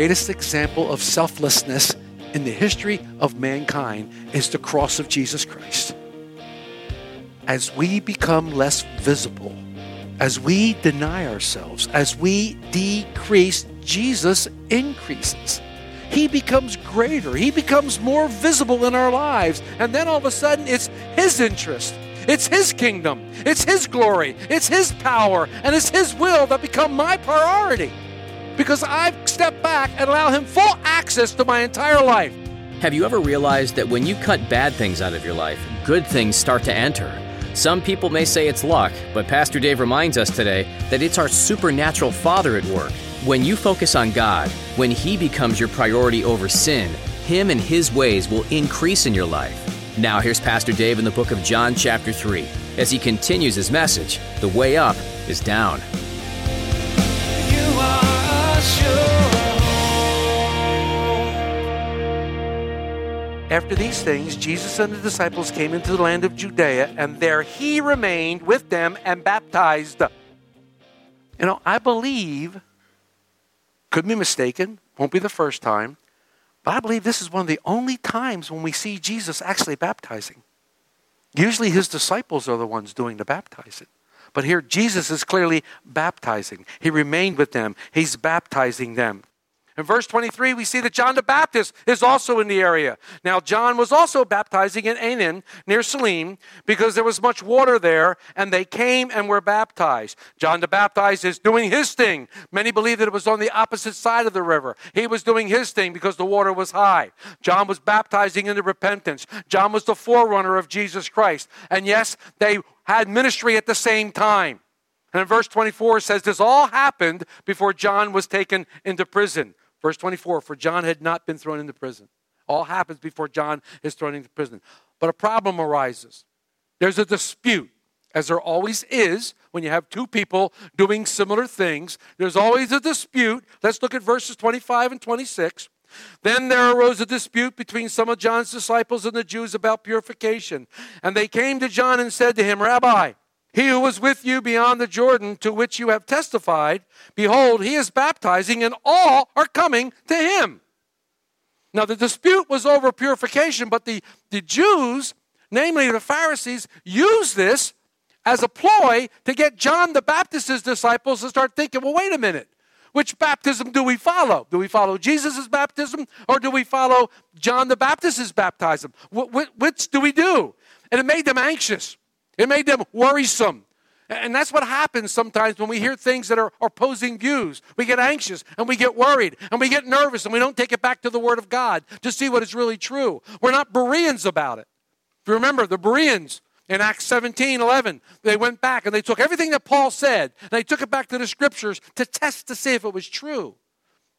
Greatest example of selflessness in the history of mankind is the cross of Jesus Christ. As we become less visible, as we deny ourselves, as we decrease, Jesus increases. He becomes greater, He becomes more visible in our lives. And then all of a sudden, it's His interest. It's His kingdom. It's His glory. It's His power. And it's His will that become my priority because I've stepped back and allow him full access to my entire life. Have you ever realized that when you cut bad things out of your life, good things start to enter? Some people may say it's luck, but Pastor Dave reminds us today that it's our supernatural Father at work. When you focus on God, when He becomes your priority over sin, Him and His ways will increase in your life. Now, here's Pastor Dave in the book of John, chapter 3, as he continues his message The way up is down. After these things, Jesus and the disciples came into the land of Judea, and there he remained with them and baptized. You know, I believe, could be mistaken, won't be the first time, but I believe this is one of the only times when we see Jesus actually baptizing. Usually his disciples are the ones doing the baptizing. But here, Jesus is clearly baptizing. He remained with them, he's baptizing them. In verse 23, we see that John the Baptist is also in the area. Now, John was also baptizing in Aenon near Salim because there was much water there, and they came and were baptized. John the Baptist is doing his thing. Many believe that it was on the opposite side of the river. He was doing his thing because the water was high. John was baptizing into repentance. John was the forerunner of Jesus Christ. And yes, they had ministry at the same time. And in verse 24 it says, This all happened before John was taken into prison. Verse 24, for John had not been thrown into prison. All happens before John is thrown into prison. But a problem arises. There's a dispute, as there always is when you have two people doing similar things. There's always a dispute. Let's look at verses 25 and 26. Then there arose a dispute between some of John's disciples and the Jews about purification. And they came to John and said to him, Rabbi, he who was with you beyond the Jordan, to which you have testified, behold, he is baptizing, and all are coming to him. Now, the dispute was over purification, but the, the Jews, namely the Pharisees, used this as a ploy to get John the Baptist's disciples to start thinking, well, wait a minute. Which baptism do we follow? Do we follow Jesus' baptism or do we follow John the Baptist's baptism? Wh- wh- which do we do? And it made them anxious. It made them worrisome. And that's what happens sometimes when we hear things that are opposing views. We get anxious and we get worried and we get nervous and we don't take it back to the Word of God to see what is really true. We're not Bereans about it. If you remember, the Bereans in Acts 17 11, they went back and they took everything that Paul said and they took it back to the scriptures to test to see if it was true.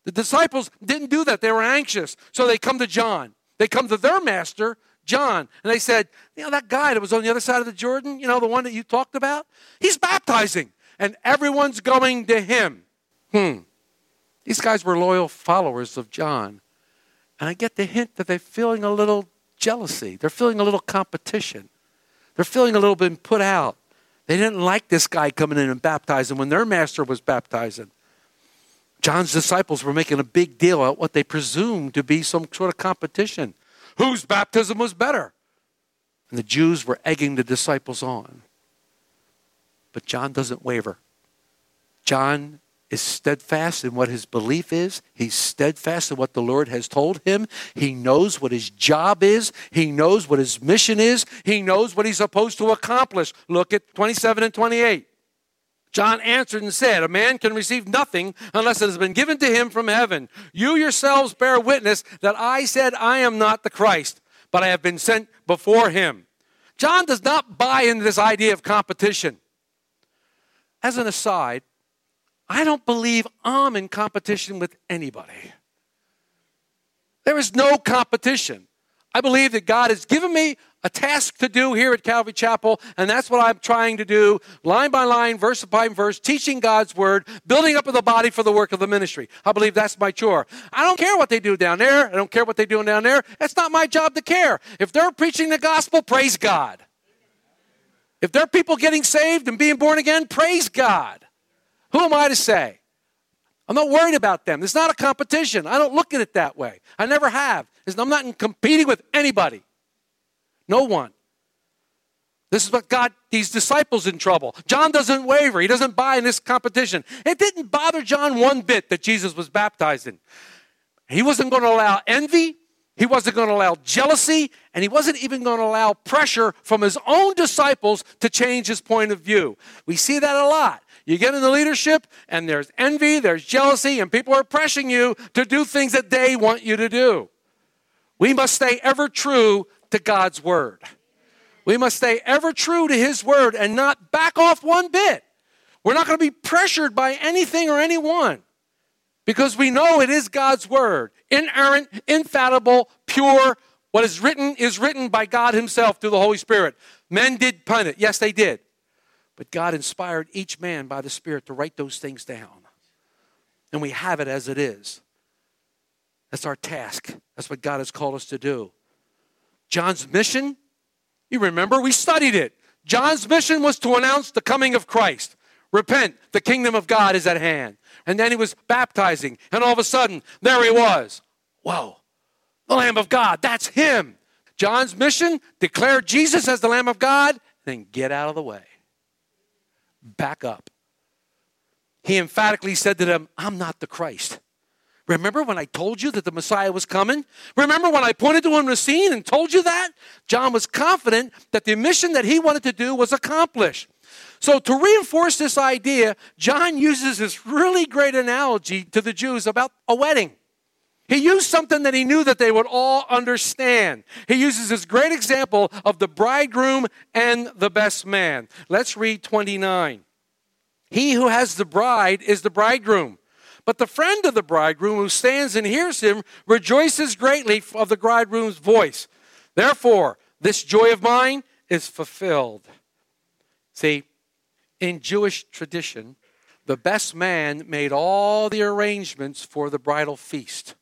The disciples didn't do that. They were anxious. So they come to John. They come to their master John. And they said, You know, that guy that was on the other side of the Jordan, you know, the one that you talked about, he's baptizing, and everyone's going to him. Hmm. These guys were loyal followers of John. And I get the hint that they're feeling a little jealousy, they're feeling a little competition, they're feeling a little bit put out. They didn't like this guy coming in and baptizing when their master was baptizing. John's disciples were making a big deal out what they presumed to be some sort of competition whose baptism was better. And the Jews were egging the disciples on. But John doesn't waver. John is steadfast in what his belief is. He's steadfast in what the Lord has told him. He knows what his job is. He knows what his mission is. He knows what he's supposed to accomplish. Look at 27 and 28. John answered and said, A man can receive nothing unless it has been given to him from heaven. You yourselves bear witness that I said, I am not the Christ, but I have been sent before him. John does not buy into this idea of competition. as an aside, I don't believe I'm in competition with anybody. There is no competition. I believe that God has given me a task to do here at Calvary Chapel, and that's what I'm trying to do, line by line, verse by verse, teaching God's word, building up the body for the work of the ministry. I believe that's my chore. I don't care what they do down there. I don't care what they're doing down there. It's not my job to care. If they're preaching the gospel, praise God. If there are people getting saved and being born again, praise God. Who am I to say? I'm not worried about them. It's not a competition. I don't look at it that way. I never have. I'm not competing with anybody. No one. This is what got these disciples in trouble. John doesn't waver. He doesn't buy in this competition. It didn't bother John one bit that Jesus was baptized in. He wasn't going to allow envy. He wasn't going to allow jealousy. And he wasn't even going to allow pressure from his own disciples to change his point of view. We see that a lot. You get in the leadership, and there's envy, there's jealousy, and people are pressing you to do things that they want you to do. We must stay ever true to God's word. We must stay ever true to his word and not back off one bit. We're not going to be pressured by anything or anyone because we know it is God's word inerrant, infallible, pure. What is written is written by God himself through the Holy Spirit. Men did pun it. Yes, they did. But God inspired each man by the Spirit to write those things down. And we have it as it is. That's our task. That's what God has called us to do. John's mission, you remember, we studied it. John's mission was to announce the coming of Christ. Repent, the kingdom of God is at hand. And then he was baptizing, and all of a sudden, there he was. Whoa, the Lamb of God, that's him. John's mission, declare Jesus as the Lamb of God, then get out of the way. Back up. He emphatically said to them, I'm not the Christ. Remember when I told you that the Messiah was coming? Remember when I pointed to him in the scene and told you that? John was confident that the mission that he wanted to do was accomplished. So, to reinforce this idea, John uses this really great analogy to the Jews about a wedding. He used something that he knew that they would all understand. He uses this great example of the bridegroom and the best man. Let's read 29. He who has the bride is the bridegroom. But the friend of the bridegroom who stands and hears him rejoices greatly of the bridegroom's voice. Therefore, this joy of mine is fulfilled. See, in Jewish tradition, the best man made all the arrangements for the bridal feast.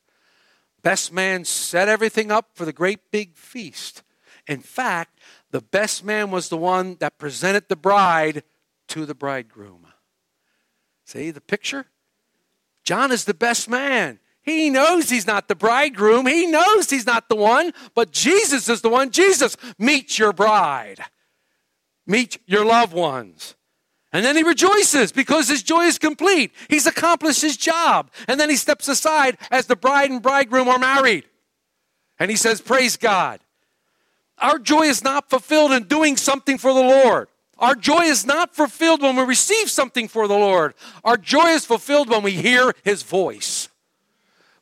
Best man set everything up for the great big feast. In fact, the best man was the one that presented the bride to the bridegroom. See the picture? John is the best man. He knows he's not the bridegroom. He knows he's not the one, but Jesus is the one. Jesus, meet your bride, meet your loved ones. And then he rejoices because his joy is complete. He's accomplished his job. And then he steps aside as the bride and bridegroom are married. And he says, Praise God. Our joy is not fulfilled in doing something for the Lord. Our joy is not fulfilled when we receive something for the Lord. Our joy is fulfilled when we hear his voice.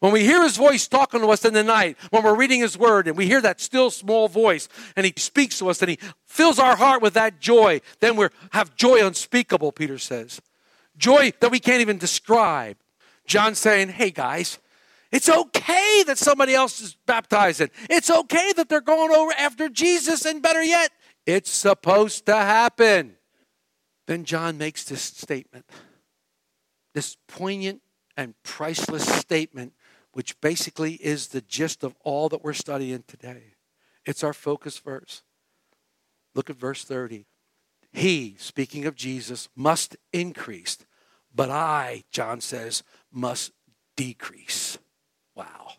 When we hear his voice talking to us in the night, when we're reading his word and we hear that still small voice and he speaks to us and he fills our heart with that joy, then we have joy unspeakable, Peter says. Joy that we can't even describe. John saying, hey guys, it's okay that somebody else is baptizing. It's okay that they're going over after Jesus, and better yet, it's supposed to happen. Then John makes this statement, this poignant and priceless statement which basically is the gist of all that we're studying today. It's our focus verse. Look at verse 30. He, speaking of Jesus, must increase, but I, John says, must decrease. Wow.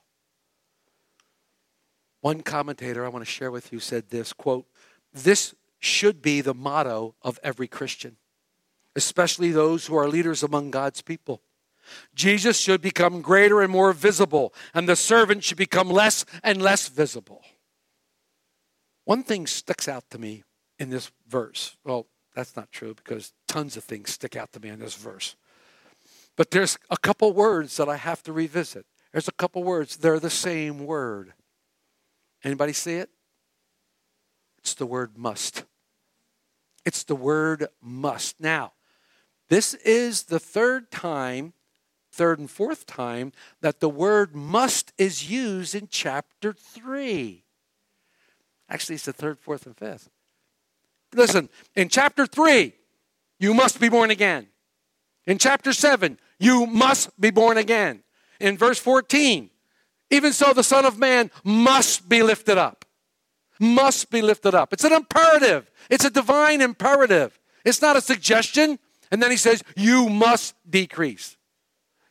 One commentator I want to share with you said this quote, This should be the motto of every Christian, especially those who are leaders among God's people. Jesus should become greater and more visible, and the servant should become less and less visible. One thing sticks out to me in this verse. Well, that's not true because tons of things stick out to me in this verse. But there's a couple words that I have to revisit. There's a couple words. They're the same word. Anybody see it? It's the word must. It's the word must. Now, This is the third time, third and fourth time, that the word must is used in chapter 3. Actually, it's the third, fourth, and fifth. Listen, in chapter 3, you must be born again. In chapter 7, you must be born again. In verse 14, even so the Son of Man must be lifted up. Must be lifted up. It's an imperative, it's a divine imperative. It's not a suggestion. And then he says, You must decrease.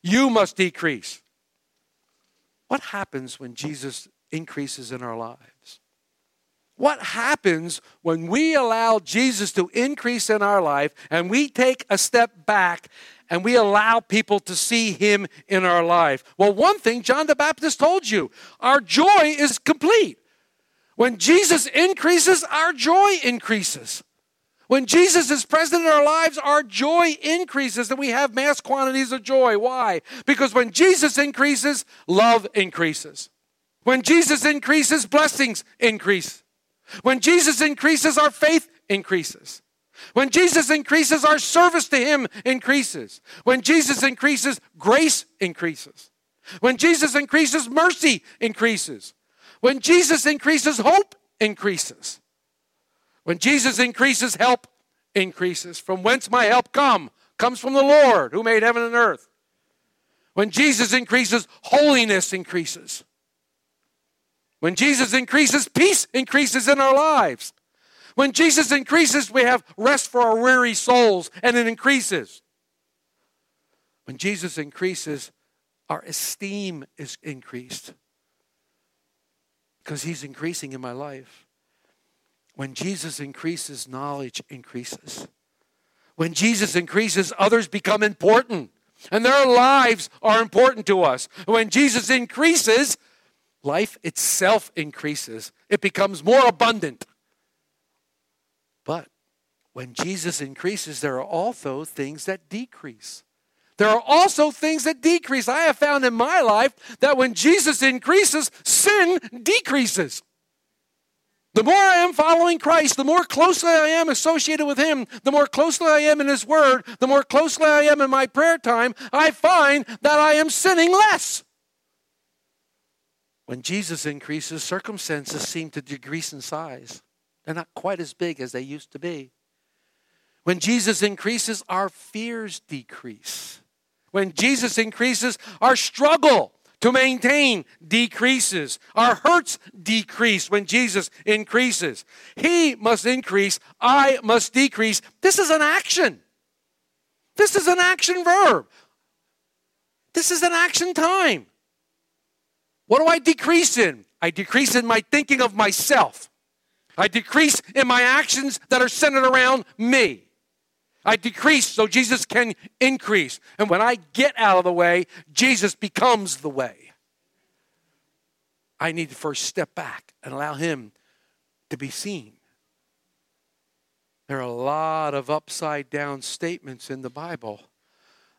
You must decrease. What happens when Jesus increases in our lives? What happens when we allow Jesus to increase in our life and we take a step back and we allow people to see him in our life? Well, one thing John the Baptist told you our joy is complete. When Jesus increases, our joy increases. When Jesus is present in our lives, our joy increases and we have mass quantities of joy. Why? Because when Jesus increases, love increases. When Jesus increases, blessings increase. When Jesus increases, our faith increases. When Jesus increases, our service to Him increases. When Jesus increases, grace increases. When Jesus increases, mercy increases. When Jesus increases, hope increases. When Jesus increases, help increases. From whence my help come? Comes from the Lord who made heaven and earth. When Jesus increases, holiness increases. When Jesus increases, peace increases in our lives. When Jesus increases, we have rest for our weary souls, and it increases. When Jesus increases, our esteem is increased because he's increasing in my life. When Jesus increases, knowledge increases. When Jesus increases, others become important and their lives are important to us. When Jesus increases, life itself increases, it becomes more abundant. When Jesus increases, there are also things that decrease. There are also things that decrease. I have found in my life that when Jesus increases, sin decreases. The more I am following Christ, the more closely I am associated with Him, the more closely I am in His Word, the more closely I am in my prayer time, I find that I am sinning less. When Jesus increases, circumstances seem to decrease in size. They're not quite as big as they used to be. When Jesus increases, our fears decrease. When Jesus increases, our struggle to maintain decreases. Our hurts decrease when Jesus increases. He must increase, I must decrease. This is an action. This is an action verb. This is an action time. What do I decrease in? I decrease in my thinking of myself. I decrease in my actions that are centered around me. I decrease so Jesus can increase. And when I get out of the way, Jesus becomes the way. I need to first step back and allow Him to be seen. There are a lot of upside down statements in the Bible.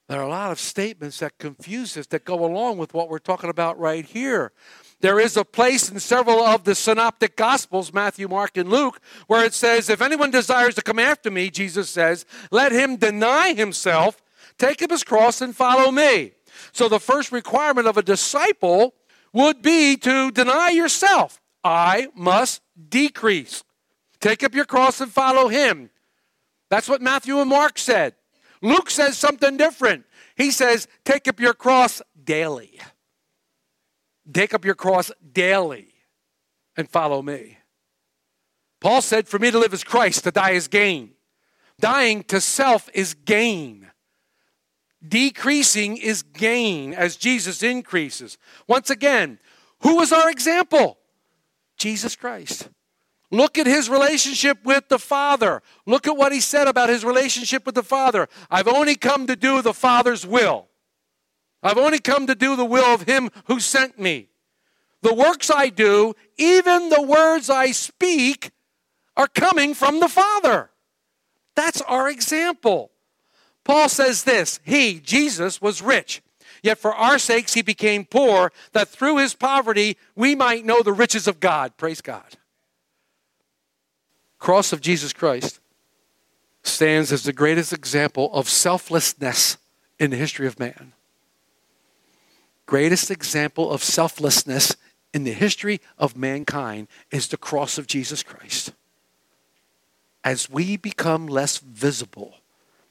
There are a lot of statements that confuse us that go along with what we're talking about right here. There is a place in several of the synoptic gospels, Matthew, Mark, and Luke, where it says, If anyone desires to come after me, Jesus says, let him deny himself, take up his cross, and follow me. So the first requirement of a disciple would be to deny yourself. I must decrease. Take up your cross and follow him. That's what Matthew and Mark said. Luke says something different. He says, Take up your cross daily. Take up your cross daily and follow me. Paul said, For me to live is Christ, to die is gain. Dying to self is gain. Decreasing is gain as Jesus increases. Once again, who was our example? Jesus Christ. Look at his relationship with the Father. Look at what he said about his relationship with the Father. I've only come to do the Father's will. I've only come to do the will of him who sent me. The works I do, even the words I speak, are coming from the Father. That's our example. Paul says this He, Jesus, was rich, yet for our sakes he became poor, that through his poverty we might know the riches of God. Praise God. Cross of Jesus Christ stands as the greatest example of selflessness in the history of man. Greatest example of selflessness in the history of mankind is the cross of Jesus Christ. As we become less visible,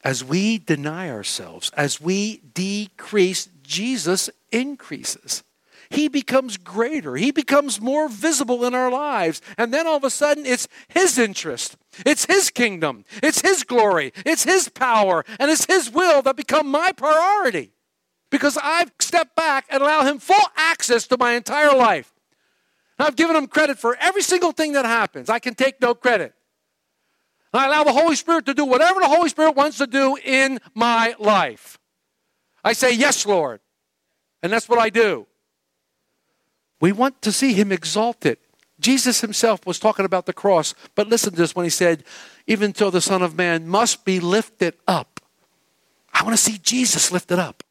as we deny ourselves, as we decrease, Jesus increases. He becomes greater. He becomes more visible in our lives. And then all of a sudden, it's His interest. It's His kingdom. It's His glory. It's His power. And it's His will that become my priority. Because I've stepped back and allowed Him full access to my entire life. I've given Him credit for every single thing that happens. I can take no credit. I allow the Holy Spirit to do whatever the Holy Spirit wants to do in my life. I say, Yes, Lord. And that's what I do. We want to see him exalted. Jesus himself was talking about the cross, but listen to this when he said, Even till the Son of Man must be lifted up. I want to see Jesus lifted up.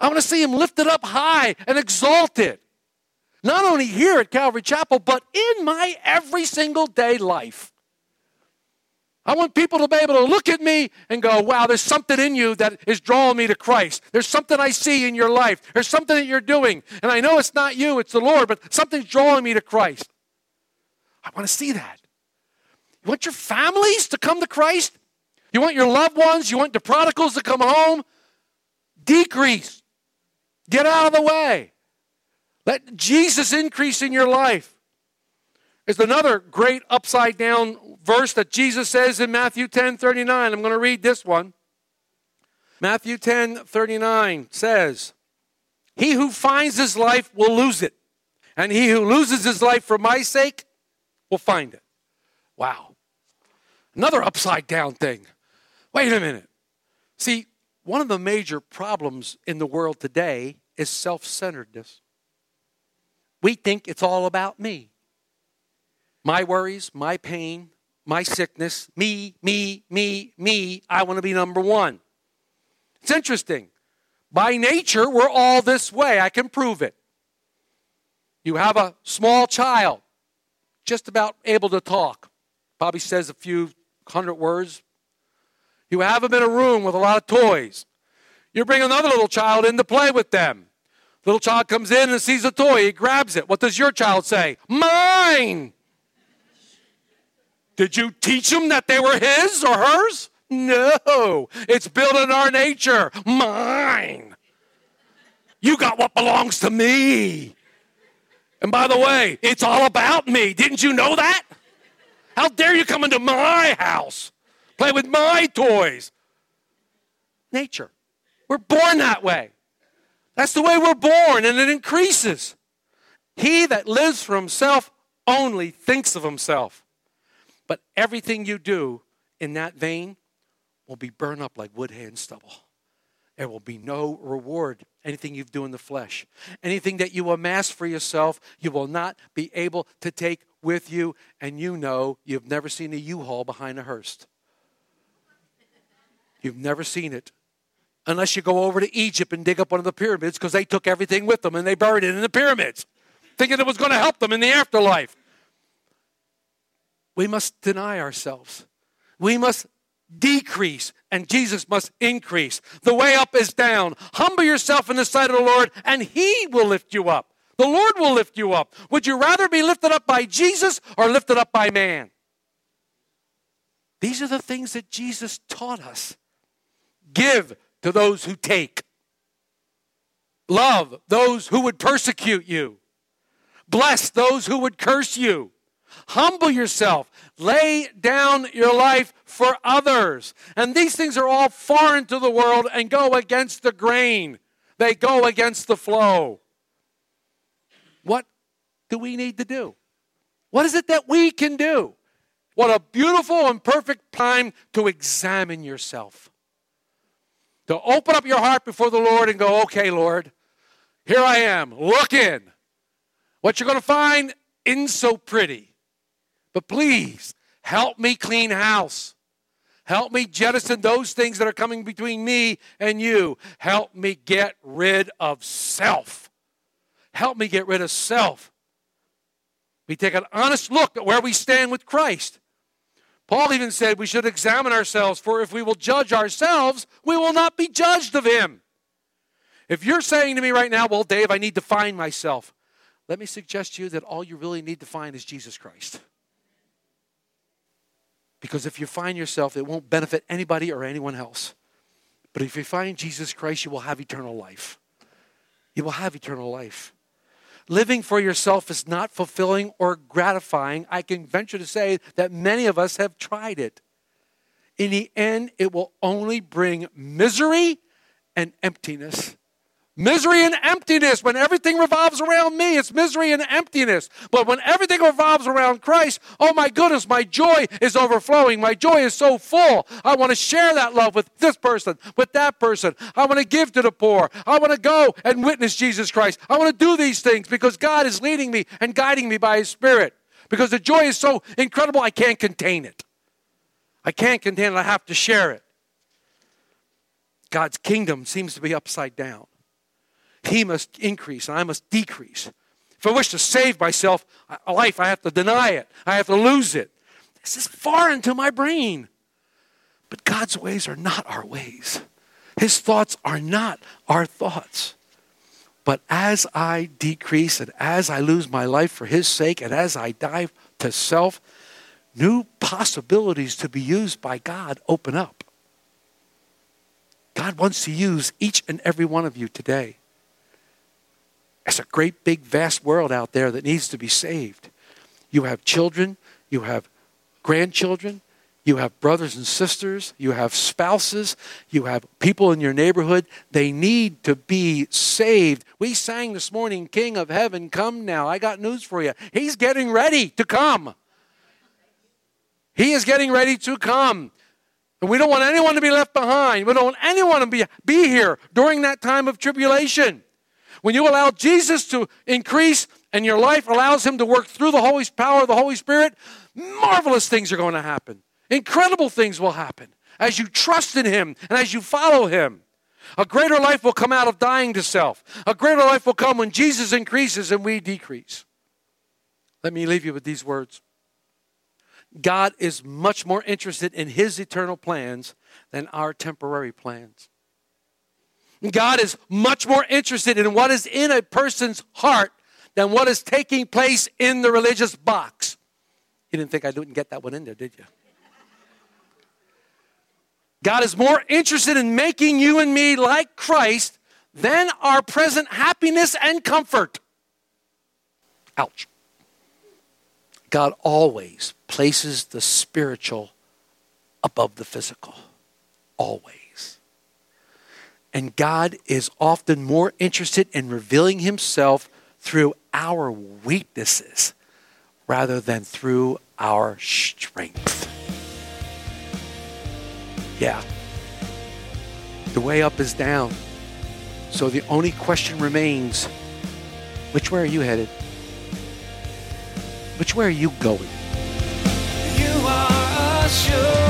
I want to see him lifted up high and exalted. Not only here at Calvary Chapel, but in my every single day life. I want people to be able to look at me and go, wow, there's something in you that is drawing me to Christ. There's something I see in your life. There's something that you're doing. And I know it's not you, it's the Lord, but something's drawing me to Christ. I want to see that. You want your families to come to Christ? You want your loved ones? You want the prodigals to come home? Decrease. Get out of the way. Let Jesus increase in your life. There's another great upside down verse that Jesus says in Matthew 10 39. I'm going to read this one. Matthew 10 39 says, He who finds his life will lose it, and he who loses his life for my sake will find it. Wow. Another upside down thing. Wait a minute. See, one of the major problems in the world today is self centeredness. We think it's all about me. My worries, my pain, my sickness, me, me, me, me. I want to be number one. It's interesting. By nature, we're all this way. I can prove it. You have a small child, just about able to talk, probably says a few hundred words. You have them in a room with a lot of toys. You bring another little child in to play with them. Little child comes in and sees a toy, he grabs it. What does your child say? Mine! Did you teach them that they were his or hers? No. It's built in our nature. Mine. You got what belongs to me. And by the way, it's all about me. Didn't you know that? How dare you come into my house, play with my toys? Nature. We're born that way. That's the way we're born, and it increases. He that lives for himself only thinks of himself. But everything you do in that vein will be burned up like wood, hay, and stubble. There will be no reward. Anything you do in the flesh, anything that you amass for yourself, you will not be able to take with you. And you know you've never seen a U-Haul behind a hearse. You've never seen it. Unless you go over to Egypt and dig up one of the pyramids because they took everything with them and they buried it in the pyramids, thinking it was going to help them in the afterlife. We must deny ourselves. We must decrease and Jesus must increase. The way up is down. Humble yourself in the sight of the Lord and he will lift you up. The Lord will lift you up. Would you rather be lifted up by Jesus or lifted up by man? These are the things that Jesus taught us. Give to those who take. Love those who would persecute you. Bless those who would curse you. Humble yourself. Lay down your life for others. And these things are all foreign to the world and go against the grain, they go against the flow. What do we need to do? What is it that we can do? What a beautiful and perfect time to examine yourself. To open up your heart before the Lord and go, okay, Lord, here I am. Look in. What you're going to find isn't so pretty. But please help me clean house. Help me jettison those things that are coming between me and you. Help me get rid of self. Help me get rid of self. We take an honest look at where we stand with Christ. Paul even said we should examine ourselves, for if we will judge ourselves, we will not be judged of him. If you're saying to me right now, well, Dave, I need to find myself, let me suggest to you that all you really need to find is Jesus Christ. Because if you find yourself, it won't benefit anybody or anyone else. But if you find Jesus Christ, you will have eternal life. You will have eternal life. Living for yourself is not fulfilling or gratifying. I can venture to say that many of us have tried it. In the end, it will only bring misery and emptiness. Misery and emptiness. When everything revolves around me, it's misery and emptiness. But when everything revolves around Christ, oh my goodness, my joy is overflowing. My joy is so full. I want to share that love with this person, with that person. I want to give to the poor. I want to go and witness Jesus Christ. I want to do these things because God is leading me and guiding me by His Spirit. Because the joy is so incredible, I can't contain it. I can't contain it. I have to share it. God's kingdom seems to be upside down. He must increase and I must decrease. If I wish to save myself, a life, I have to deny it. I have to lose it. This is foreign to my brain. But God's ways are not our ways. His thoughts are not our thoughts. But as I decrease and as I lose my life for His sake and as I die to self, new possibilities to be used by God open up. God wants to use each and every one of you today. It's a great, big, vast world out there that needs to be saved. You have children, you have grandchildren, you have brothers and sisters, you have spouses, you have people in your neighborhood. They need to be saved. We sang this morning, King of Heaven, come now. I got news for you. He's getting ready to come. He is getting ready to come. And we don't want anyone to be left behind. We don't want anyone to be, be here during that time of tribulation. When you allow Jesus to increase and your life allows Him to work through the Holy power of the Holy Spirit, marvelous things are going to happen. Incredible things will happen as you trust in Him and as you follow Him. A greater life will come out of dying to self. A greater life will come when Jesus increases and we decrease. Let me leave you with these words God is much more interested in His eternal plans than our temporary plans. God is much more interested in what is in a person's heart than what is taking place in the religious box. You didn't think I didn't get that one in there, did you? God is more interested in making you and me like Christ than our present happiness and comfort. Ouch. God always places the spiritual above the physical. Always. And God is often more interested in revealing himself through our weaknesses rather than through our strength. Yeah. The way up is down. So the only question remains which way are you headed? Which way are you going? You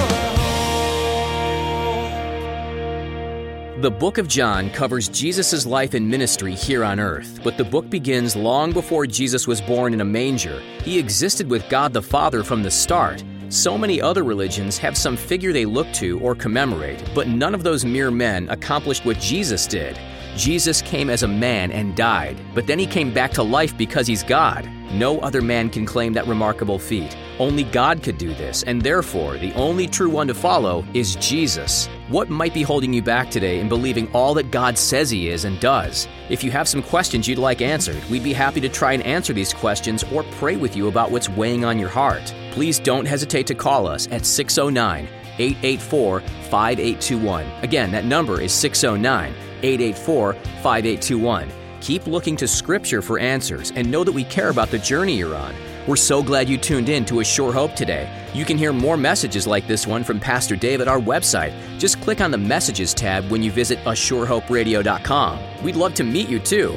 The book of John covers Jesus' life and ministry here on earth, but the book begins long before Jesus was born in a manger. He existed with God the Father from the start. So many other religions have some figure they look to or commemorate, but none of those mere men accomplished what Jesus did. Jesus came as a man and died, but then he came back to life because he's God. No other man can claim that remarkable feat. Only God could do this, and therefore, the only true one to follow is Jesus. What might be holding you back today in believing all that God says He is and does? If you have some questions you'd like answered, we'd be happy to try and answer these questions or pray with you about what's weighing on your heart. Please don't hesitate to call us at 609 884 5821. Again, that number is 609 884 5821. Keep looking to Scripture for answers and know that we care about the journey you're on. We're so glad you tuned in to A Sure Hope today. You can hear more messages like this one from Pastor Dave at our website. Just click on the Messages tab when you visit ASureHopeRadio.com. We'd love to meet you too.